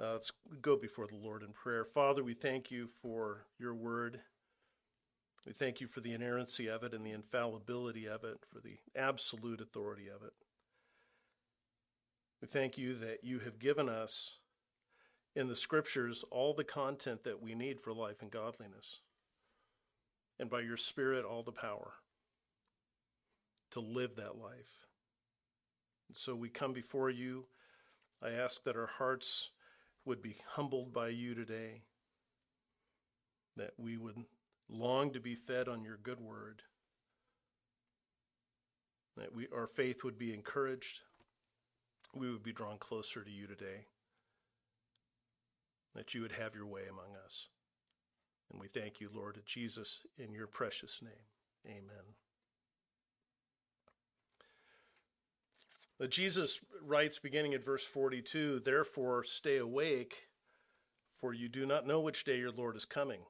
Uh, let's go before the Lord in prayer. Father, we thank you for your word. We thank you for the inerrancy of it and the infallibility of it, for the absolute authority of it. We thank you that you have given us in the scriptures all the content that we need for life and godliness, and by your Spirit, all the power to live that life. And so we come before you. I ask that our hearts would be humbled by you today, that we would long to be fed on your good word, that we, our faith would be encouraged, we would be drawn closer to you today, that you would have your way among us. And we thank you, Lord, Jesus, in your precious name. Amen. Jesus writes, beginning at verse 42, Therefore stay awake, for you do not know which day your Lord is coming.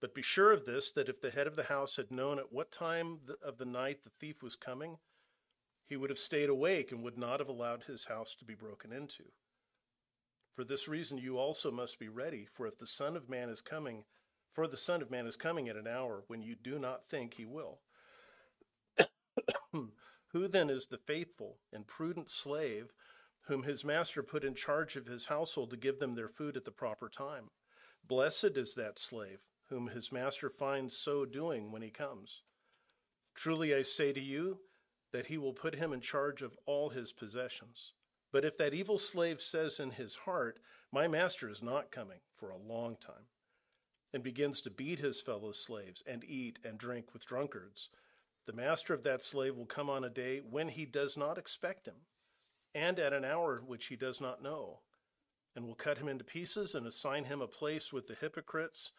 But be sure of this, that if the head of the house had known at what time of the night the thief was coming, he would have stayed awake and would not have allowed his house to be broken into. For this reason you also must be ready, for if the Son of Man is coming, for the Son of Man is coming at an hour when you do not think he will. Who then is the faithful and prudent slave whom his master put in charge of his household to give them their food at the proper time? Blessed is that slave whom his master finds so doing when he comes. Truly I say to you that he will put him in charge of all his possessions. But if that evil slave says in his heart, My master is not coming for a long time, and begins to beat his fellow slaves and eat and drink with drunkards, the master of that slave will come on a day when he does not expect him, and at an hour which he does not know, and will cut him into pieces and assign him a place with the hypocrites.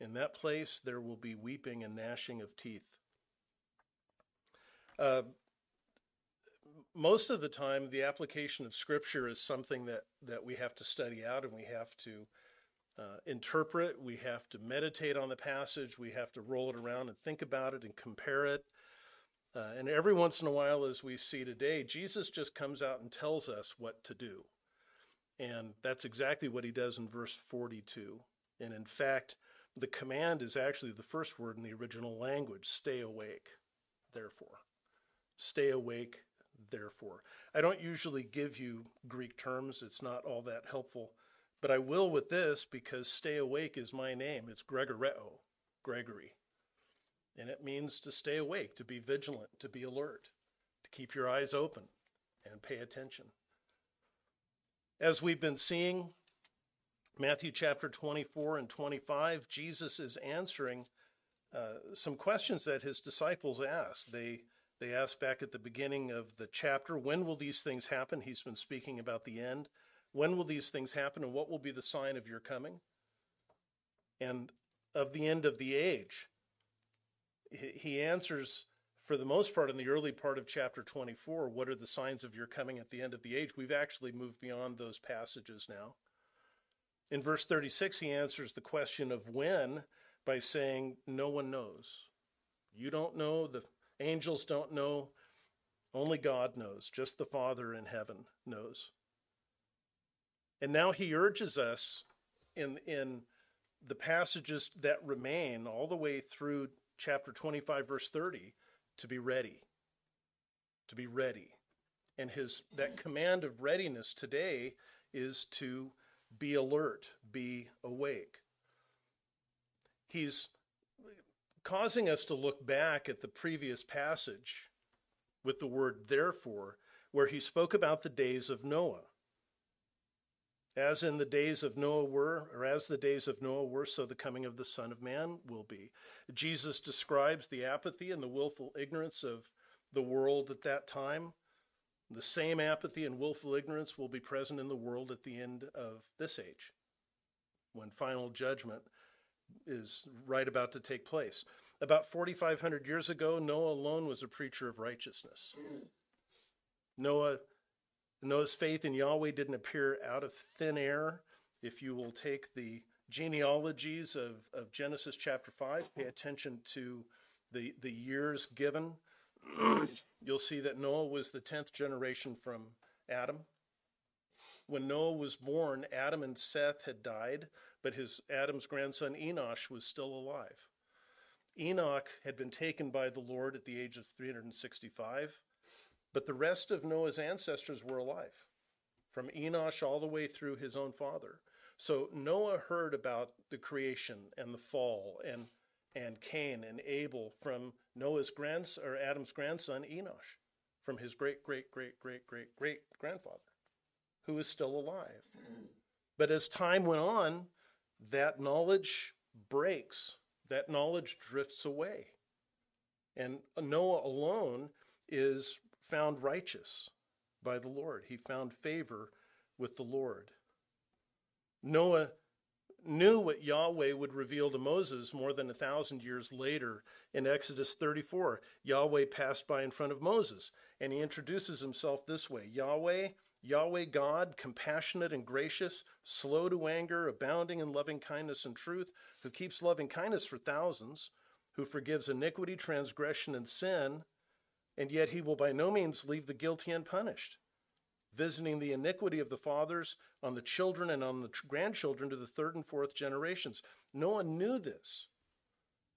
In that place there will be weeping and gnashing of teeth. Uh, most of the time, the application of Scripture is something that, that we have to study out and we have to uh, interpret, we have to meditate on the passage, we have to roll it around and think about it and compare it. Uh, and every once in a while, as we see today, Jesus just comes out and tells us what to do. And that's exactly what he does in verse 42. And in fact, the command is actually the first word in the original language stay awake, therefore. Stay awake, therefore. I don't usually give you Greek terms, it's not all that helpful, but I will with this because stay awake is my name. It's Gregoreo, Gregory. And it means to stay awake, to be vigilant, to be alert, to keep your eyes open and pay attention. As we've been seeing, Matthew chapter 24 and 25, Jesus is answering uh, some questions that his disciples asked. They, they asked back at the beginning of the chapter, When will these things happen? He's been speaking about the end. When will these things happen, and what will be the sign of your coming? And of the end of the age he answers for the most part in the early part of chapter 24 what are the signs of your coming at the end of the age? We've actually moved beyond those passages now. In verse 36 he answers the question of when by saying no one knows. You don't know the angels don't know. Only god knows. Just the father in heaven knows and now he urges us in in the passages that remain all the way through chapter 25 verse 30 to be ready to be ready. And his that command of readiness today is to be alert be awake. He's causing us to look back at the previous passage with the word therefore where he spoke about the days of Noah as in the days of Noah were, or as the days of Noah were, so the coming of the Son of Man will be. Jesus describes the apathy and the willful ignorance of the world at that time. The same apathy and willful ignorance will be present in the world at the end of this age, when final judgment is right about to take place. About 4,500 years ago, Noah alone was a preacher of righteousness. Noah Noah's faith in Yahweh didn't appear out of thin air. If you will take the genealogies of, of Genesis chapter 5, pay attention to the, the years given, you'll see that Noah was the 10th generation from Adam. when Noah was born, Adam and Seth had died, but his Adam's grandson Enosh was still alive. Enoch had been taken by the Lord at the age of 365, but the rest of Noah's ancestors were alive, from Enosh all the way through his own father. So Noah heard about the creation and the fall and and Cain and Abel from Noah's grandson or Adam's grandson Enosh, from his great great great great great great grandfather, who is still alive. But as time went on, that knowledge breaks. That knowledge drifts away. And Noah alone is found righteous by the Lord. He found favor with the Lord. Noah knew what Yahweh would reveal to Moses more than a thousand years later in Exodus 34. Yahweh passed by in front of Moses and he introduces himself this way Yahweh, Yahweh God, compassionate and gracious, slow to anger, abounding in loving kindness and truth, who keeps loving kindness for thousands, who forgives iniquity, transgression, and sin, and yet he will by no means leave the guilty unpunished visiting the iniquity of the fathers on the children and on the grandchildren to the third and fourth generations. Noah knew this.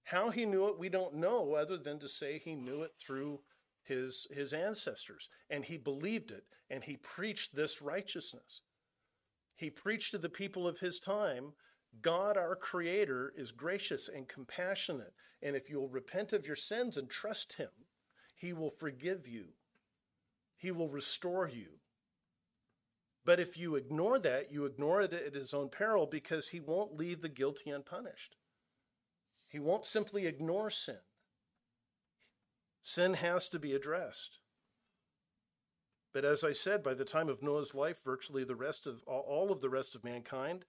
How he knew it, we don't know, other than to say he knew it through his, his ancestors. And he believed it, and he preached this righteousness. He preached to the people of his time God, our Creator, is gracious and compassionate. And if you'll repent of your sins and trust Him, He will forgive you, He will restore you, but if you ignore that, you ignore it at his own peril because he won't leave the guilty unpunished. He won't simply ignore sin. Sin has to be addressed. But as I said, by the time of Noah's life, virtually the rest of all of the rest of mankind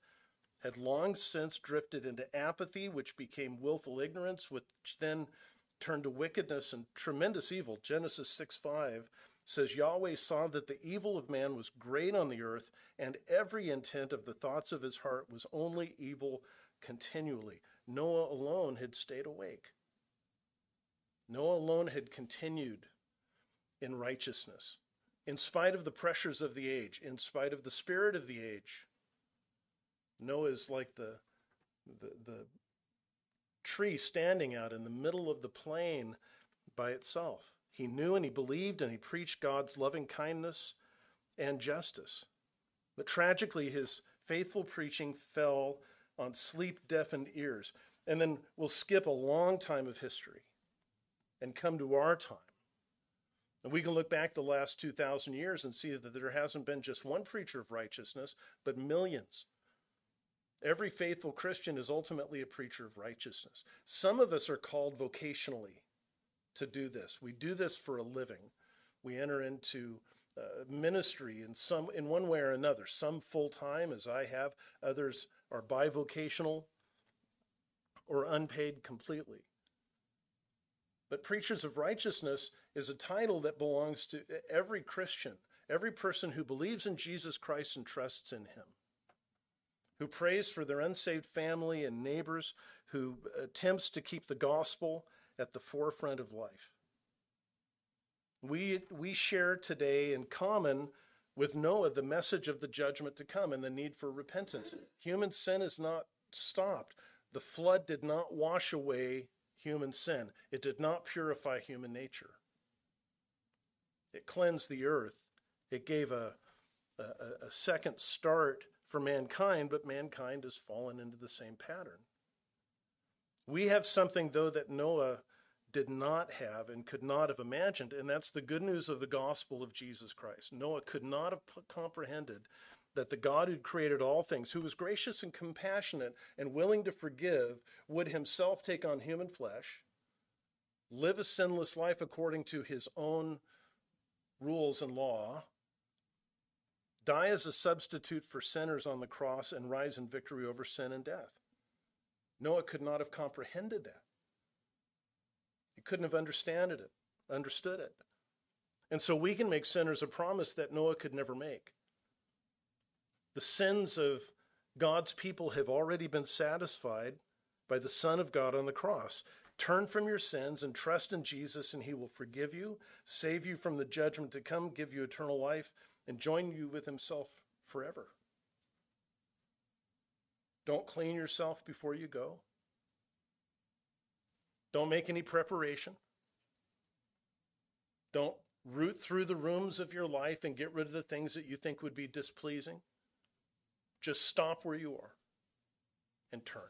had long since drifted into apathy, which became willful ignorance, which then turned to wickedness and tremendous evil. Genesis 6 5 says Yahweh saw that the evil of man was great on the earth, and every intent of the thoughts of his heart was only evil continually. Noah alone had stayed awake. Noah alone had continued in righteousness, in spite of the pressures of the age, in spite of the spirit of the age. Noah is like the, the, the tree standing out in the middle of the plain by itself. He knew and he believed and he preached God's loving kindness and justice. But tragically, his faithful preaching fell on sleep deafened ears. And then we'll skip a long time of history and come to our time. And we can look back the last 2,000 years and see that there hasn't been just one preacher of righteousness, but millions. Every faithful Christian is ultimately a preacher of righteousness. Some of us are called vocationally to do this. We do this for a living. We enter into uh, ministry in some in one way or another. Some full time, as I have. Others are bivocational or unpaid completely. But preachers of righteousness is a title that belongs to every Christian, every person who believes in Jesus Christ and trusts in Him, who prays for their unsaved family and neighbors, who attempts to keep the gospel at the forefront of life. We, we share today in common with Noah the message of the judgment to come and the need for repentance. Human sin is not stopped. The flood did not wash away human sin, it did not purify human nature. It cleansed the earth, it gave a, a, a second start for mankind, but mankind has fallen into the same pattern. We have something, though, that Noah did not have and could not have imagined, and that's the good news of the gospel of Jesus Christ. Noah could not have comprehended that the God who created all things, who was gracious and compassionate and willing to forgive, would himself take on human flesh, live a sinless life according to his own rules and law, die as a substitute for sinners on the cross, and rise in victory over sin and death. Noah could not have comprehended that. He couldn't have understood it, understood it. And so we can make sinners a promise that Noah could never make. The sins of God's people have already been satisfied by the Son of God on the cross. Turn from your sins and trust in Jesus, and he will forgive you, save you from the judgment to come, give you eternal life, and join you with himself forever. Don't clean yourself before you go. Don't make any preparation. Don't root through the rooms of your life and get rid of the things that you think would be displeasing. Just stop where you are and turn.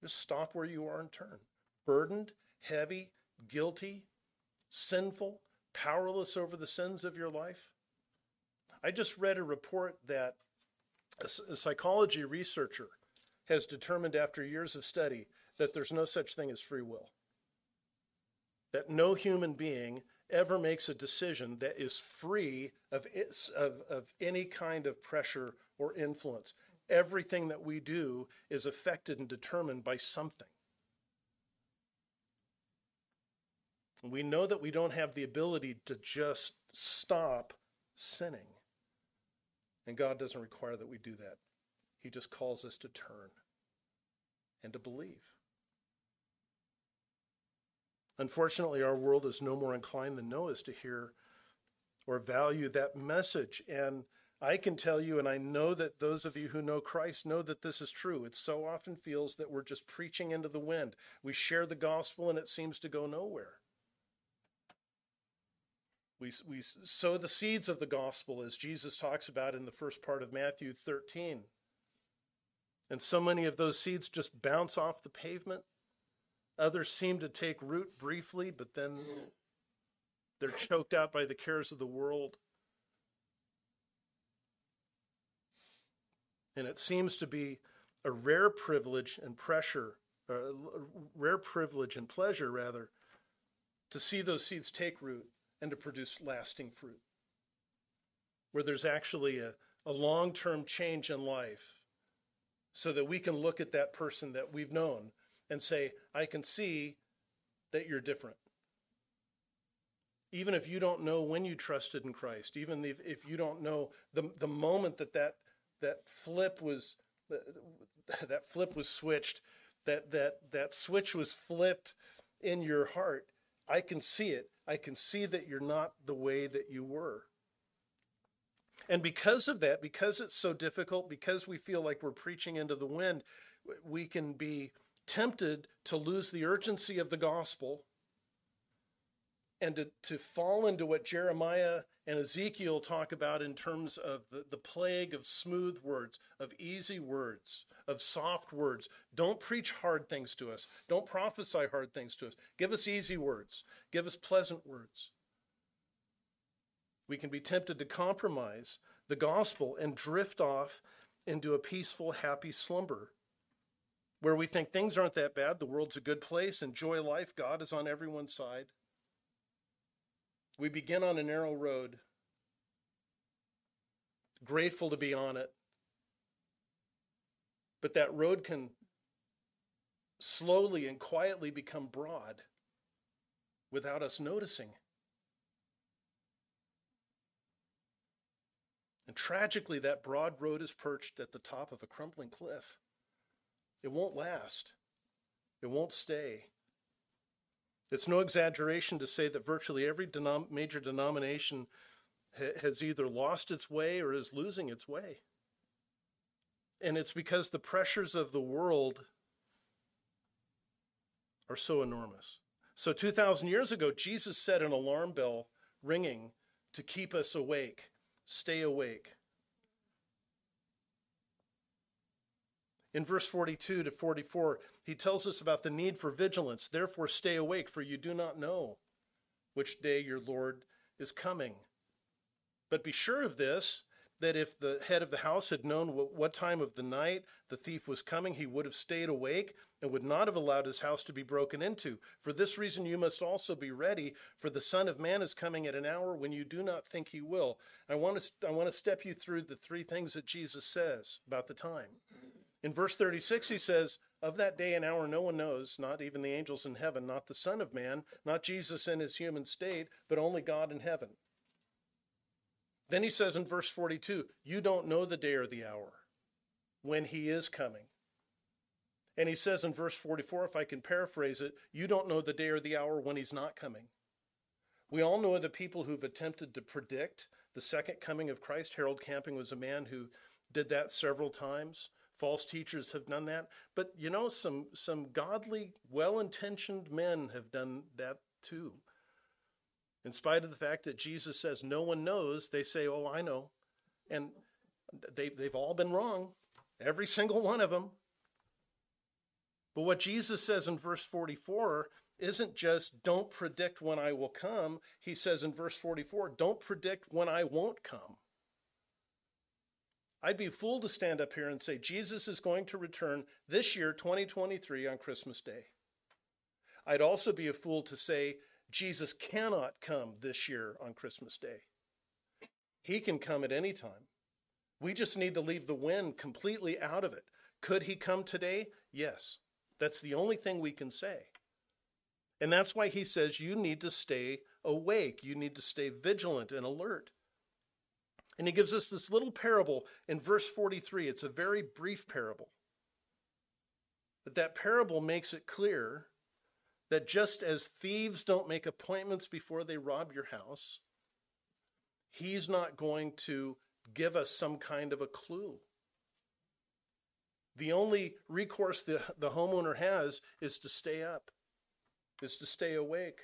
Just stop where you are and turn. Burdened, heavy, guilty, sinful, powerless over the sins of your life. I just read a report that a psychology researcher has determined after years of study that there's no such thing as free will. That no human being ever makes a decision that is free of, of, of any kind of pressure or influence. Everything that we do is affected and determined by something. We know that we don't have the ability to just stop sinning. And God doesn't require that we do that. He just calls us to turn and to believe. Unfortunately, our world is no more inclined than Noah's to hear or value that message. And I can tell you, and I know that those of you who know Christ know that this is true. It so often feels that we're just preaching into the wind. We share the gospel and it seems to go nowhere. We, we sow the seeds of the gospel, as Jesus talks about in the first part of Matthew 13. And so many of those seeds just bounce off the pavement Others seem to take root briefly, but then they're choked out by the cares of the world. And it seems to be a rare privilege and pressure, uh, a rare privilege and pleasure, rather, to see those seeds take root and to produce lasting fruit. Where there's actually a, a long term change in life, so that we can look at that person that we've known and say, I can see that you're different. Even if you don't know when you trusted in Christ, even if, if you don't know the, the moment that that, that flip was that flip was switched, that, that, that switch was flipped in your heart, I can see it. I can see that you're not the way that you were. And because of that, because it's so difficult, because we feel like we're preaching into the wind, we can be tempted to lose the urgency of the gospel and to, to fall into what Jeremiah and Ezekiel talk about in terms of the, the plague of smooth words, of easy words, of soft words. Don't preach hard things to us. Don't prophesy hard things to us. Give us easy words. Give us pleasant words. We can be tempted to compromise the gospel and drift off into a peaceful, happy slumber where we think things aren't that bad, the world's a good place, enjoy life, God is on everyone's side. We begin on a narrow road, grateful to be on it. But that road can slowly and quietly become broad without us noticing. And tragically, that broad road is perched at the top of a crumbling cliff. It won't last. It won't stay. It's no exaggeration to say that virtually every denom- major denomination ha- has either lost its way or is losing its way. And it's because the pressures of the world are so enormous. So, 2,000 years ago, Jesus set an alarm bell ringing to keep us awake. Stay awake. In verse 42 to 44, he tells us about the need for vigilance. Therefore, stay awake, for you do not know which day your Lord is coming. But be sure of this that if the head of the house had known what time of the night the thief was coming, he would have stayed awake and would not have allowed his house to be broken into. For this reason, you must also be ready, for the Son of Man is coming at an hour when you do not think he will. I want to, I want to step you through the three things that Jesus says about the time. In verse 36, he says, Of that day and hour no one knows, not even the angels in heaven, not the Son of Man, not Jesus in his human state, but only God in heaven. Then he says in verse 42, You don't know the day or the hour when he is coming. And he says in verse 44, if I can paraphrase it, You don't know the day or the hour when he's not coming. We all know the people who've attempted to predict the second coming of Christ. Harold Camping was a man who did that several times. False teachers have done that. But you know, some, some godly, well intentioned men have done that too. In spite of the fact that Jesus says no one knows, they say, Oh, I know. And they, they've all been wrong, every single one of them. But what Jesus says in verse 44 isn't just don't predict when I will come. He says in verse 44, don't predict when I won't come. I'd be a fool to stand up here and say Jesus is going to return this year, 2023, on Christmas Day. I'd also be a fool to say Jesus cannot come this year on Christmas Day. He can come at any time. We just need to leave the wind completely out of it. Could he come today? Yes. That's the only thing we can say. And that's why he says you need to stay awake. You need to stay vigilant and alert. And he gives us this little parable in verse 43. It's a very brief parable. But that parable makes it clear that just as thieves don't make appointments before they rob your house, he's not going to give us some kind of a clue. The only recourse the, the homeowner has is to stay up, is to stay awake.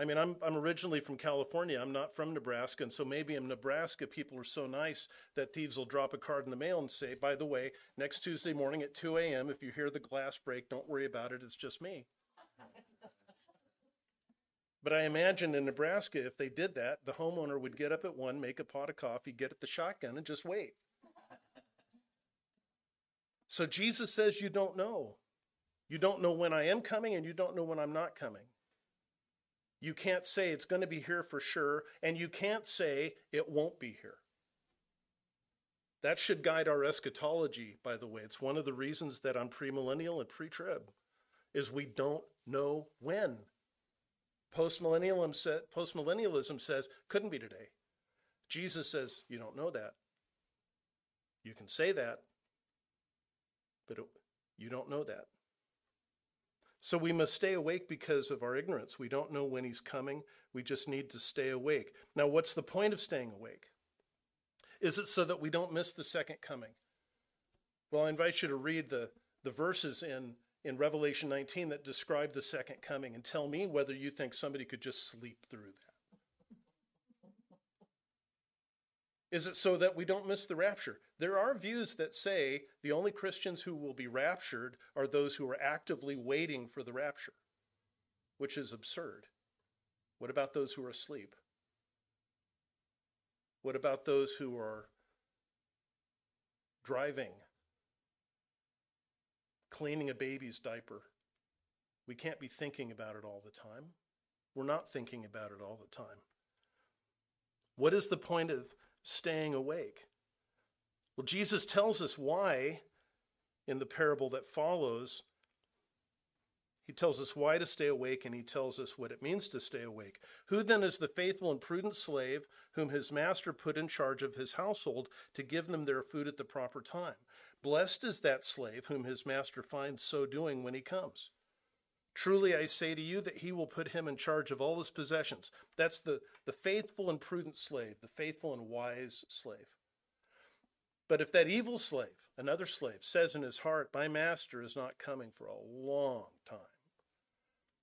I mean, I'm, I'm originally from California. I'm not from Nebraska. And so maybe in Nebraska, people are so nice that thieves will drop a card in the mail and say, by the way, next Tuesday morning at 2 a.m., if you hear the glass break, don't worry about it. It's just me. But I imagine in Nebraska, if they did that, the homeowner would get up at one, make a pot of coffee, get at the shotgun, and just wait. So Jesus says, You don't know. You don't know when I am coming, and you don't know when I'm not coming. You can't say it's going to be here for sure, and you can't say it won't be here. That should guide our eschatology, by the way. It's one of the reasons that I'm premillennial and pre trib, is we don't know when. Postmillennialism, said, postmillennialism says, couldn't be today. Jesus says, you don't know that. You can say that, but it, you don't know that. So we must stay awake because of our ignorance. We don't know when he's coming. We just need to stay awake. Now, what's the point of staying awake? Is it so that we don't miss the second coming? Well, I invite you to read the, the verses in, in Revelation 19 that describe the second coming and tell me whether you think somebody could just sleep through that. Is it so that we don't miss the rapture? There are views that say the only Christians who will be raptured are those who are actively waiting for the rapture, which is absurd. What about those who are asleep? What about those who are driving, cleaning a baby's diaper? We can't be thinking about it all the time. We're not thinking about it all the time. What is the point of staying awake? Well, Jesus tells us why in the parable that follows. He tells us why to stay awake and he tells us what it means to stay awake. Who then is the faithful and prudent slave whom his master put in charge of his household to give them their food at the proper time? Blessed is that slave whom his master finds so doing when he comes. Truly I say to you that he will put him in charge of all his possessions. That's the, the faithful and prudent slave, the faithful and wise slave. But if that evil slave, another slave, says in his heart, My master is not coming for a long time,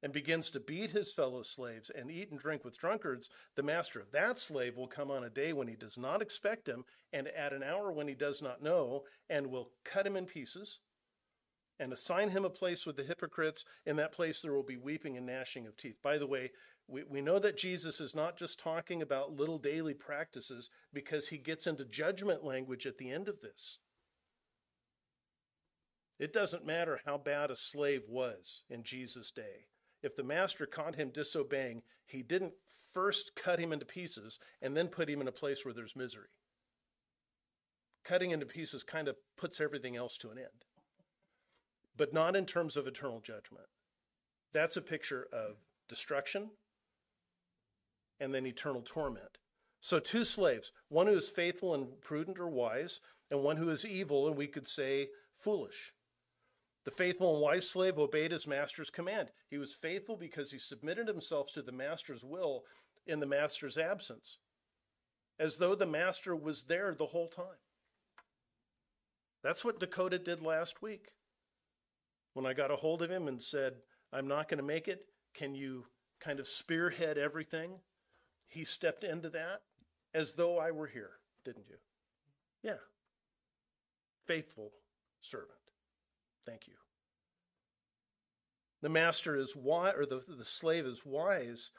and begins to beat his fellow slaves and eat and drink with drunkards, the master of that slave will come on a day when he does not expect him, and at an hour when he does not know, and will cut him in pieces and assign him a place with the hypocrites. In that place, there will be weeping and gnashing of teeth. By the way, we, we know that Jesus is not just talking about little daily practices because he gets into judgment language at the end of this. It doesn't matter how bad a slave was in Jesus' day. If the master caught him disobeying, he didn't first cut him into pieces and then put him in a place where there's misery. Cutting into pieces kind of puts everything else to an end but not in terms of eternal judgment. That's a picture of destruction and then eternal torment. So, two slaves, one who is faithful and prudent or wise, and one who is evil, and we could say foolish. The faithful and wise slave obeyed his master's command. He was faithful because he submitted himself to the master's will in the master's absence. as though the master was there the whole time. That's what Dakota did last week. When I got a hold of him and said, I'm not going to make it, can you kind of spearhead everything? He stepped into that as though I were here, didn't you? Yeah. Faithful servant. Thank you. The master is wise, or the, the slave is wise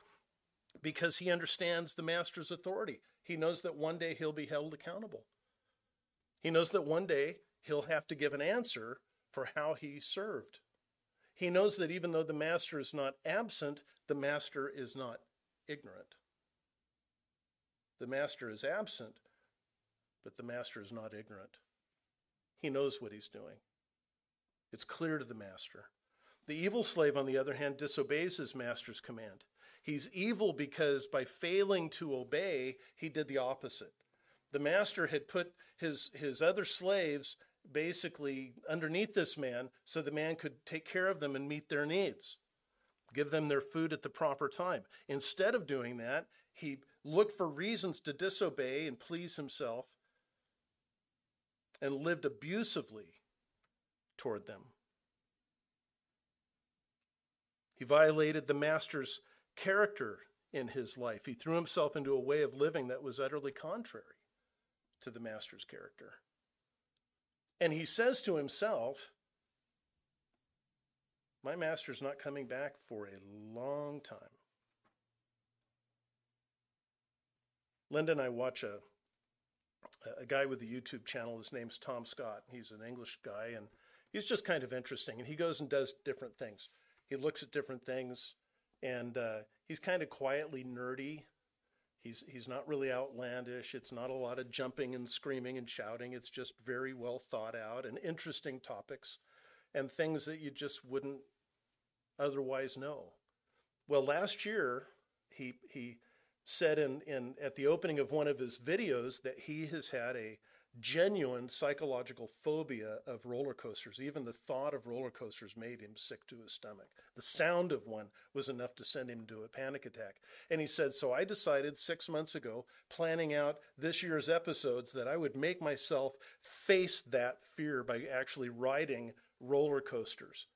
because he understands the master's authority. He knows that one day he'll be held accountable. He knows that one day he'll have to give an answer for how he served. He knows that even though the master is not absent, the master is not ignorant. The master is absent, but the master is not ignorant. He knows what he's doing. It's clear to the master. The evil slave, on the other hand, disobeys his master's command. He's evil because by failing to obey, he did the opposite. The master had put his, his other slaves basically underneath this man so the man could take care of them and meet their needs, give them their food at the proper time. Instead of doing that, he looked for reasons to disobey and please himself and lived abusively toward them. He violated the master's character in his life. He threw himself into a way of living that was utterly contrary to the master's character. And he says to himself, My master's not coming back for a long time. Linda and I watch a, a guy with a YouTube channel. His name's Tom Scott. He's an English guy, and he's just kind of interesting. And he goes and does different things. He looks at different things, and uh, he's kind of quietly nerdy. He's he's not really outlandish. It's not a lot of jumping and screaming and shouting. It's just very well thought out and interesting topics, and things that you just wouldn't otherwise know. Well, last year he he said in, in at the opening of one of his videos that he has had a genuine psychological phobia of roller coasters. Even the thought of roller coasters made him sick to his stomach. The sound of one was enough to send him into a panic attack. And he said, So I decided six months ago, planning out this year's episodes, that I would make myself face that fear by actually riding roller coasters.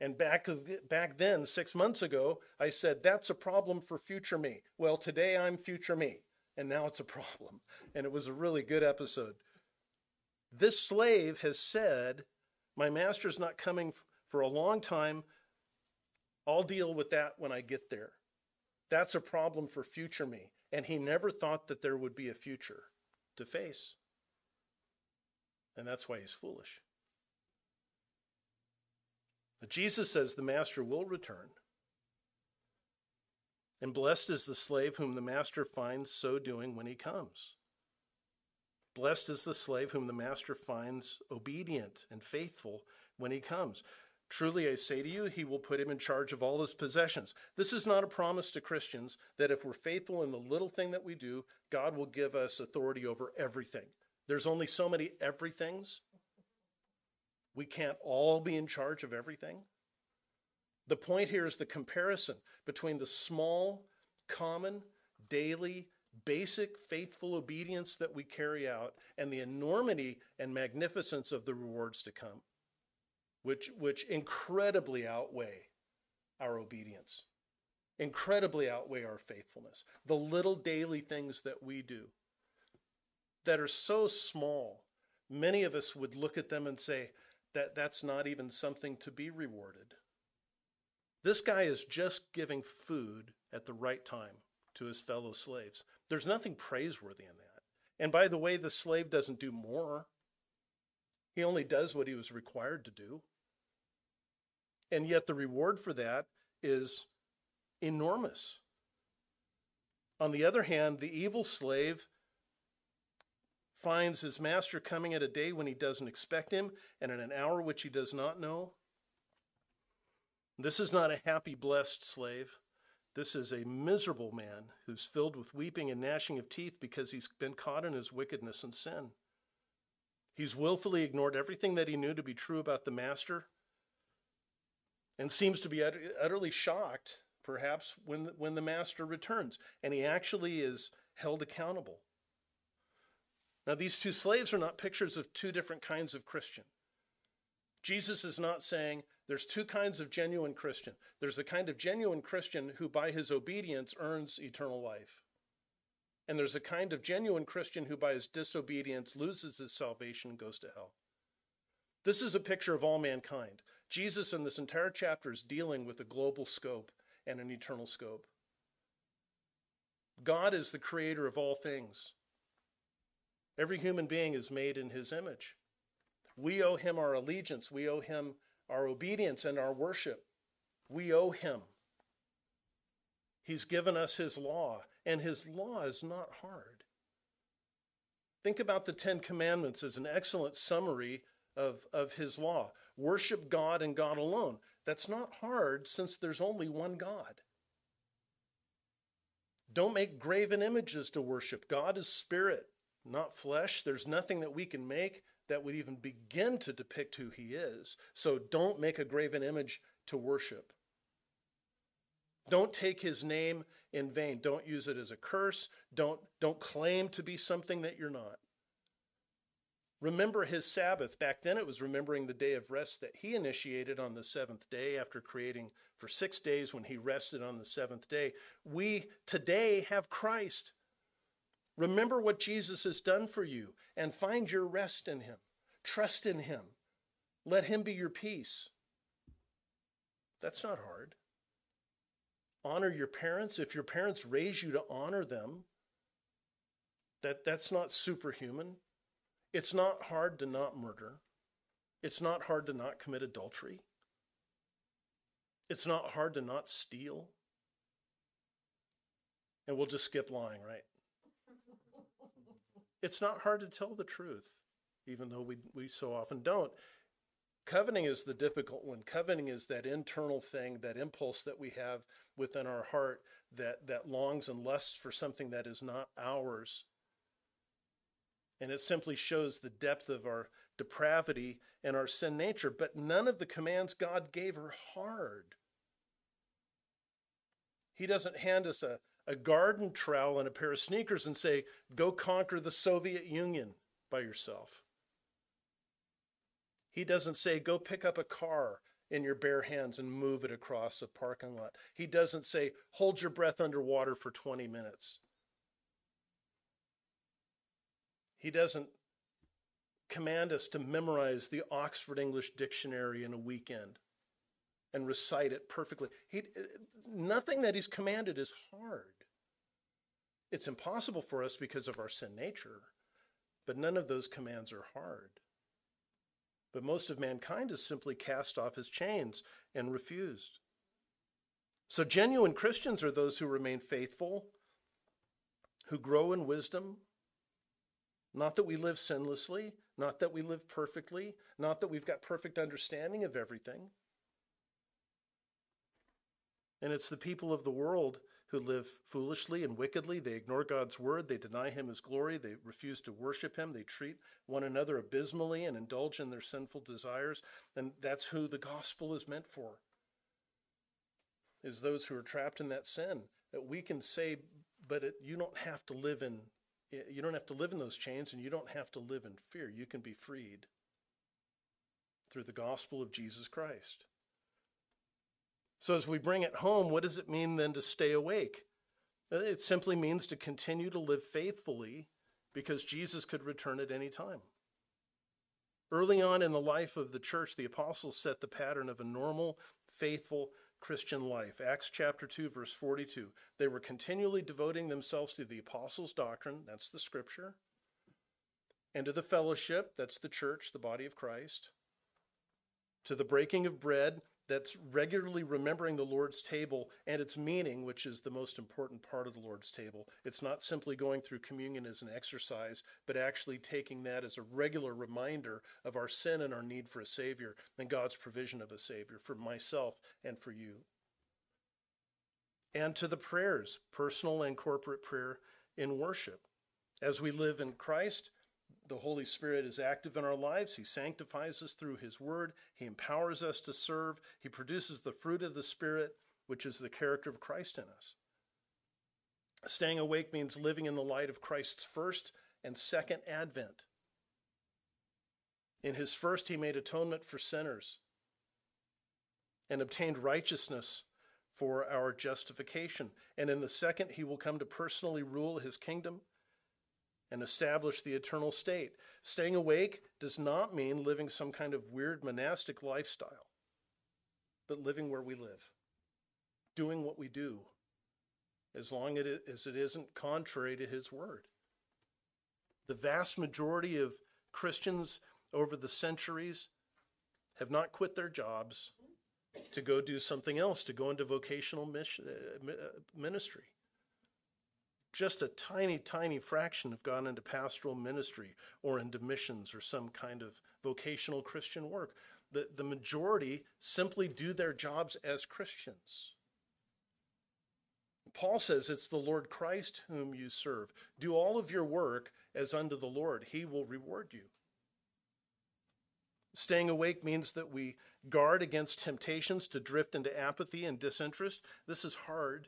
And back, back then, six months ago, I said, That's a problem for future me. Well, today I'm future me and now it's a problem. And it was a really good episode. This slave has said, My master's not coming for a long time. I'll deal with that when I get there. That's a problem for future me. And he never thought that there would be a future to face. And that's why he's foolish. But Jesus says the master will return and blessed is the slave whom the master finds so doing when he comes. Blessed is the slave whom the master finds obedient and faithful when he comes. Truly, I say to you, he will put him in charge of all his possessions. This is not a promise to Christians that if we're faithful in the little thing that we do, God will give us authority over everything. There's only so many everythings. We can't all be in charge of everything. The point here is the comparison between the small, common, daily, basic, faithful obedience that we carry out and the enormity and magnificence of the rewards to come, which, which incredibly outweigh our obedience, incredibly outweigh our faithfulness. The little daily things that we do that are so small, many of us would look at them and say, that that's not even something to be rewarded. This guy is just giving food at the right time to his fellow slaves. There's nothing praiseworthy in that. And by the way, the slave doesn't do more, he only does what he was required to do. And yet the reward for that is enormous. On the other hand, the evil slave finds his master coming at a day when he doesn't expect him and in an hour which he does not know. This is not a happy, blessed slave. This is a miserable man who's filled with weeping and gnashing of teeth because he's been caught in his wickedness and sin. He's willfully ignored everything that he knew to be true about the master and seems to be utterly shocked, perhaps, when, when the master returns. And he actually is held accountable Now, these two slaves are not pictures of two different kinds of Christian. Jesus is not saying there's two kinds of genuine Christian. There's the kind of genuine Christian who, by his obedience, earns eternal life. And there's a kind of genuine Christian who, by his disobedience, loses his salvation and goes to hell. This is a picture of all mankind. Jesus, in this entire chapter, is dealing with a global scope and an eternal scope. God is the creator of all things. Every human being is made in his image. We owe him our allegiance. We owe him our obedience and our worship. We owe him. He's given us his law, and his law is not hard. Think about the Ten Commandments as an excellent summary of, of his law. Worship God and God alone. That's not hard since there's only one God. Don't make graven images to worship. God is spirit, not flesh. There's nothing that we can make that would even begin to depict who he is. So don't make a graven image to worship. Don't take his name in vain. Don't use it as a curse. Don't, don't claim to be something that you're not. Remember his Sabbath. Back then, it was remembering the day of rest that he initiated on the seventh day after creating for six days when he rested on the seventh day. We today have Christ. Remember what Jesus has done for you and find your rest in him. Trust in him. Let him be your peace. That's not hard. Honor your parents. If your parents raise you to honor them, that, that's not superhuman. It's not hard to not murder. It's not hard to not commit adultery. It's not hard to not steal. And we'll just skip lying, right? It's not hard to tell the truth, even though we, we so often don't. Coveting is the difficult one. Coveting is that internal thing, that impulse that we have within our heart that, that longs and lusts for something that is not ours and it simply shows the depth of our depravity and our sin nature. But none of the commands God gave are hard. He doesn't hand us a, a garden trowel and a pair of sneakers and say, go conquer the Soviet Union by yourself. He doesn't say, go pick up a car in your bare hands and move it across a parking lot. He doesn't say, hold your breath underwater for 20 minutes. He doesn't command us to memorize the Oxford English Dictionary in a weekend and recite it perfectly. He, nothing that he's commanded is hard. It's impossible for us because of our sin nature, but none of those commands are hard. But most of mankind has simply cast off his chains and refused. So, genuine Christians are those who remain faithful, who grow in wisdom, not that we live sinlessly, not that we live perfectly, not that we've got perfect understanding of everything. And it's the people of the world who live foolishly and wickedly. They ignore God's word. They deny him his glory. They refuse to worship him. They treat one another abysmally and indulge in their sinful desires. And that's who the gospel is meant for. Is those who are trapped in that sin. That we can say, but it, you don't have to live in you don't have to live in those chains and you don't have to live in fear. You can be freed through the gospel of Jesus Christ. So, as we bring it home, what does it mean then to stay awake? Uh, it simply means to continue to live faithfully because Jesus could return at any time. Early on in the life of the church, the apostles set the pattern of a normal, faithful, Christian life. Acts chapter 2, verse 42. They were continually devoting themselves to the apostles' doctrine, that's the scripture, and to the fellowship, that's the church, the body of Christ, to the breaking of bread, that's regularly remembering the Lord's table and its meaning, which is the most important part of the Lord's table. It's not simply going through communion as an exercise, but actually taking that as a regular reminder of our sin and our need for a Savior and God's provision of a Savior for myself and for you. And to the prayers, personal and corporate prayer in worship. As we live in Christ, the Holy Spirit is active in our lives. He sanctifies us through His Word. He empowers us to serve. He produces the fruit of the Spirit, which is the character of Christ in us. Staying awake means living in the light of Christ's first and second advent. In his first, he made atonement for sinners and obtained righteousness for our justification. And in the second, he will come to personally rule his kingdom and establish the eternal state. Staying awake does not mean living some kind of weird monastic lifestyle, but living where we live, doing what we do, as long as it isn't contrary to his word. The vast majority of Christians over the centuries have not quit their jobs to go do something else, to go into vocational uh, uh, ministry. Just a tiny, tiny fraction have gone into pastoral ministry or into missions or some kind of vocational Christian work. The, the majority simply do their jobs as Christians. Paul says it's the Lord Christ whom you serve. Do all of your work as unto the Lord, he will reward you. Staying awake means that we guard against temptations to drift into apathy and disinterest. This is hard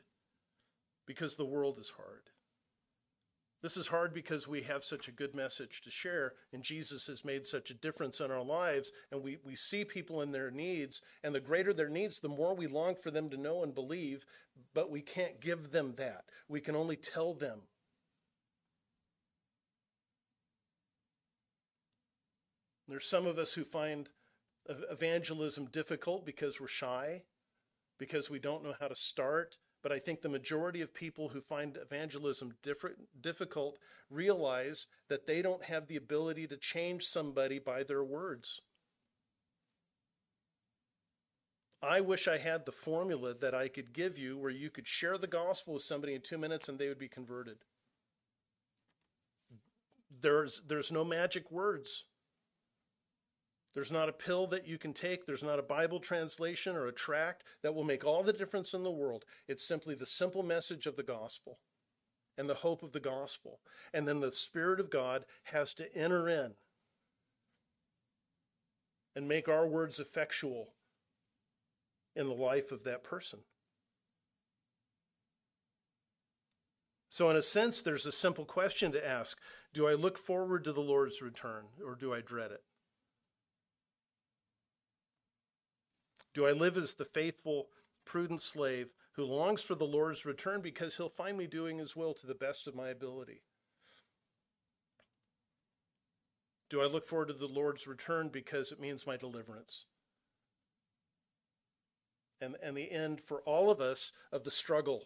because the world is hard. This is hard because we have such a good message to share, and Jesus has made such a difference in our lives, and we, we see people in their needs, and the greater their needs, the more we long for them to know and believe, but we can't give them that. We can only tell them There's some of us who find evangelism difficult because we're shy, because we don't know how to start. But I think the majority of people who find evangelism difficult realize that they don't have the ability to change somebody by their words. I wish I had the formula that I could give you where you could share the gospel with somebody in two minutes and they would be converted. There's, there's no magic words. There's not a pill that you can take. There's not a Bible translation or a tract that will make all the difference in the world. It's simply the simple message of the gospel and the hope of the gospel. And then the Spirit of God has to enter in and make our words effectual in the life of that person. So, in a sense, there's a simple question to ask Do I look forward to the Lord's return or do I dread it? Do I live as the faithful, prudent slave who longs for the Lord's return because he'll find me doing his will to the best of my ability? Do I look forward to the Lord's return because it means my deliverance? And, and the end for all of us of the struggle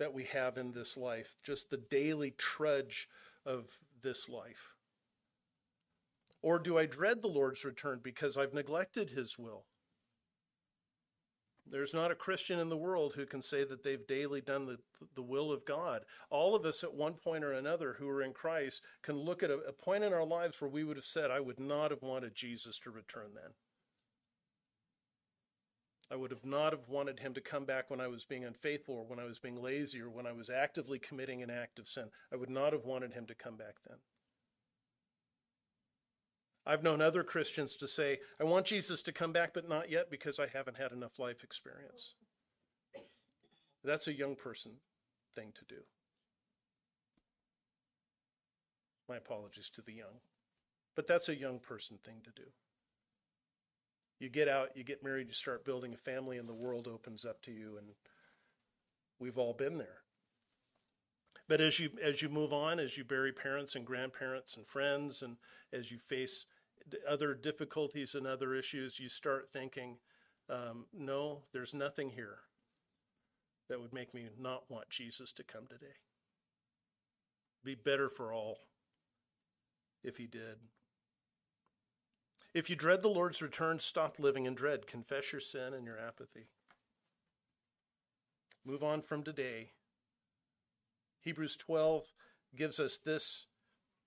that we have in this life, just the daily trudge of this life? Or do I dread the Lord's return because I've neglected his will? There's not a Christian in the world who can say that they've daily done the, the will of God. All of us at one point or another who are in Christ can look at a, a point in our lives where we would have said, I would not have wanted Jesus to return then. I would have not have wanted him to come back when I was being unfaithful or when I was being lazy or when I was actively committing an act of sin. I would not have wanted him to come back then. I've known other Christians to say, I want Jesus to come back, but not yet because I haven't had enough life experience. That's a young person thing to do. My apologies to the young. But that's a young person thing to do. You get out, you get married, you start building a family, and the world opens up to you, and we've all been there. But as you as you move on, as you bury parents and grandparents and friends, and as you face other difficulties and other issues, you start thinking, um, no, there's nothing here that would make me not want Jesus to come today. Be better for all if he did. If you dread the Lord's return, stop living in dread. Confess your sin and your apathy. Move on from today. Hebrews 12 gives us this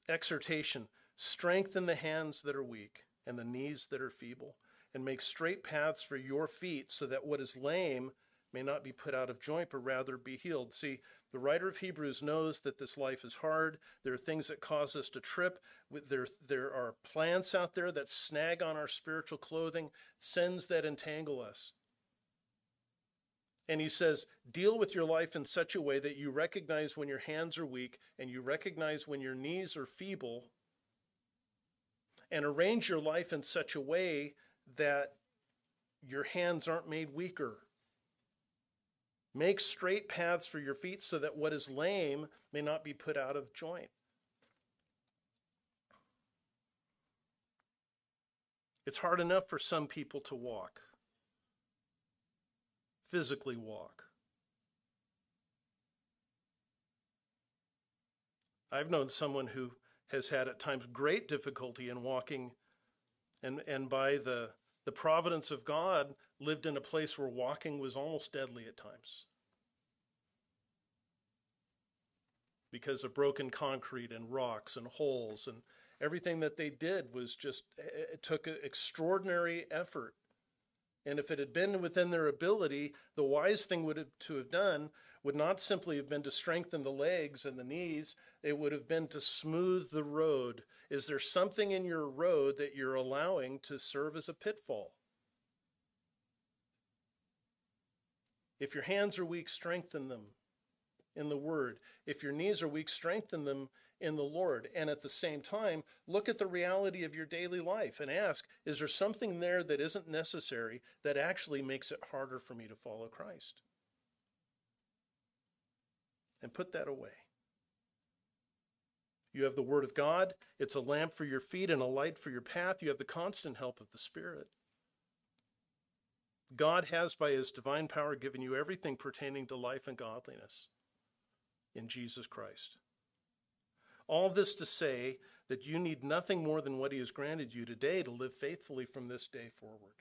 exhortation Strengthen the hands that are weak and the knees that are feeble, and make straight paths for your feet, so that what is lame may not be put out of joint, but rather be healed. See, the writer of Hebrews knows that this life is hard. There are things that cause us to trip. There, there are plants out there that snag on our spiritual clothing, sins that entangle us. And he says, deal with your life in such a way that you recognize when your hands are weak and you recognize when your knees are feeble, and arrange your life in such a way that your hands aren't made weaker. Make straight paths for your feet so that what is lame may not be put out of joint. It's hard enough for some people to walk, physically walk. I've known someone who has had at times great difficulty in walking and, and by the, the providence of God lived in a place where walking was almost deadly at times. Because of broken concrete and rocks and holes and everything that they did was just it took extraordinary effort and if it had been within their ability the wise thing would have to have done would not simply have been to strengthen the legs and the knees it would have been to smooth the road is there something in your road that you're allowing to serve as a pitfall if your hands are weak strengthen them in the word if your knees are weak strengthen them in the Lord. And at the same time, look at the reality of your daily life and ask is there something there that isn't necessary that actually makes it harder for me to follow Christ? And put that away. You have the Word of God, it's a lamp for your feet and a light for your path. You have the constant help of the Spirit. God has, by His divine power, given you everything pertaining to life and godliness in Jesus Christ. All this to say that you need nothing more than what He has granted you today to live faithfully from this day forward.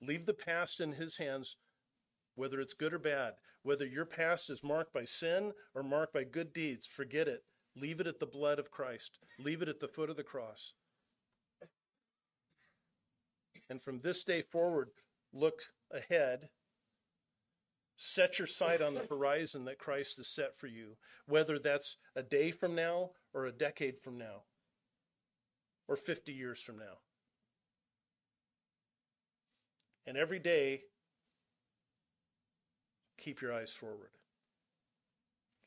Leave the past in His hands, whether it's good or bad. Whether your past is marked by sin or marked by good deeds, forget it. Leave it at the blood of Christ, leave it at the foot of the cross. And from this day forward, look ahead Set your sight on the horizon that Christ has set for you, whether that's a day from now or a decade from now or 50 years from now. And every day, keep your eyes forward.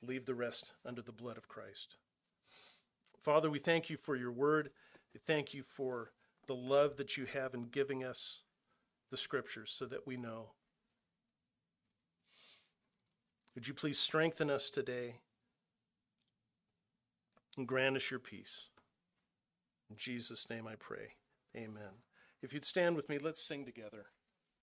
Leave the rest under the blood of Christ. Father, we thank you for your word. We thank you for the love that you have in giving us the scriptures so that we know would you please strengthen us today and grant us your peace? In Jesus' name I pray. Amen. If you'd stand with me, let's sing together.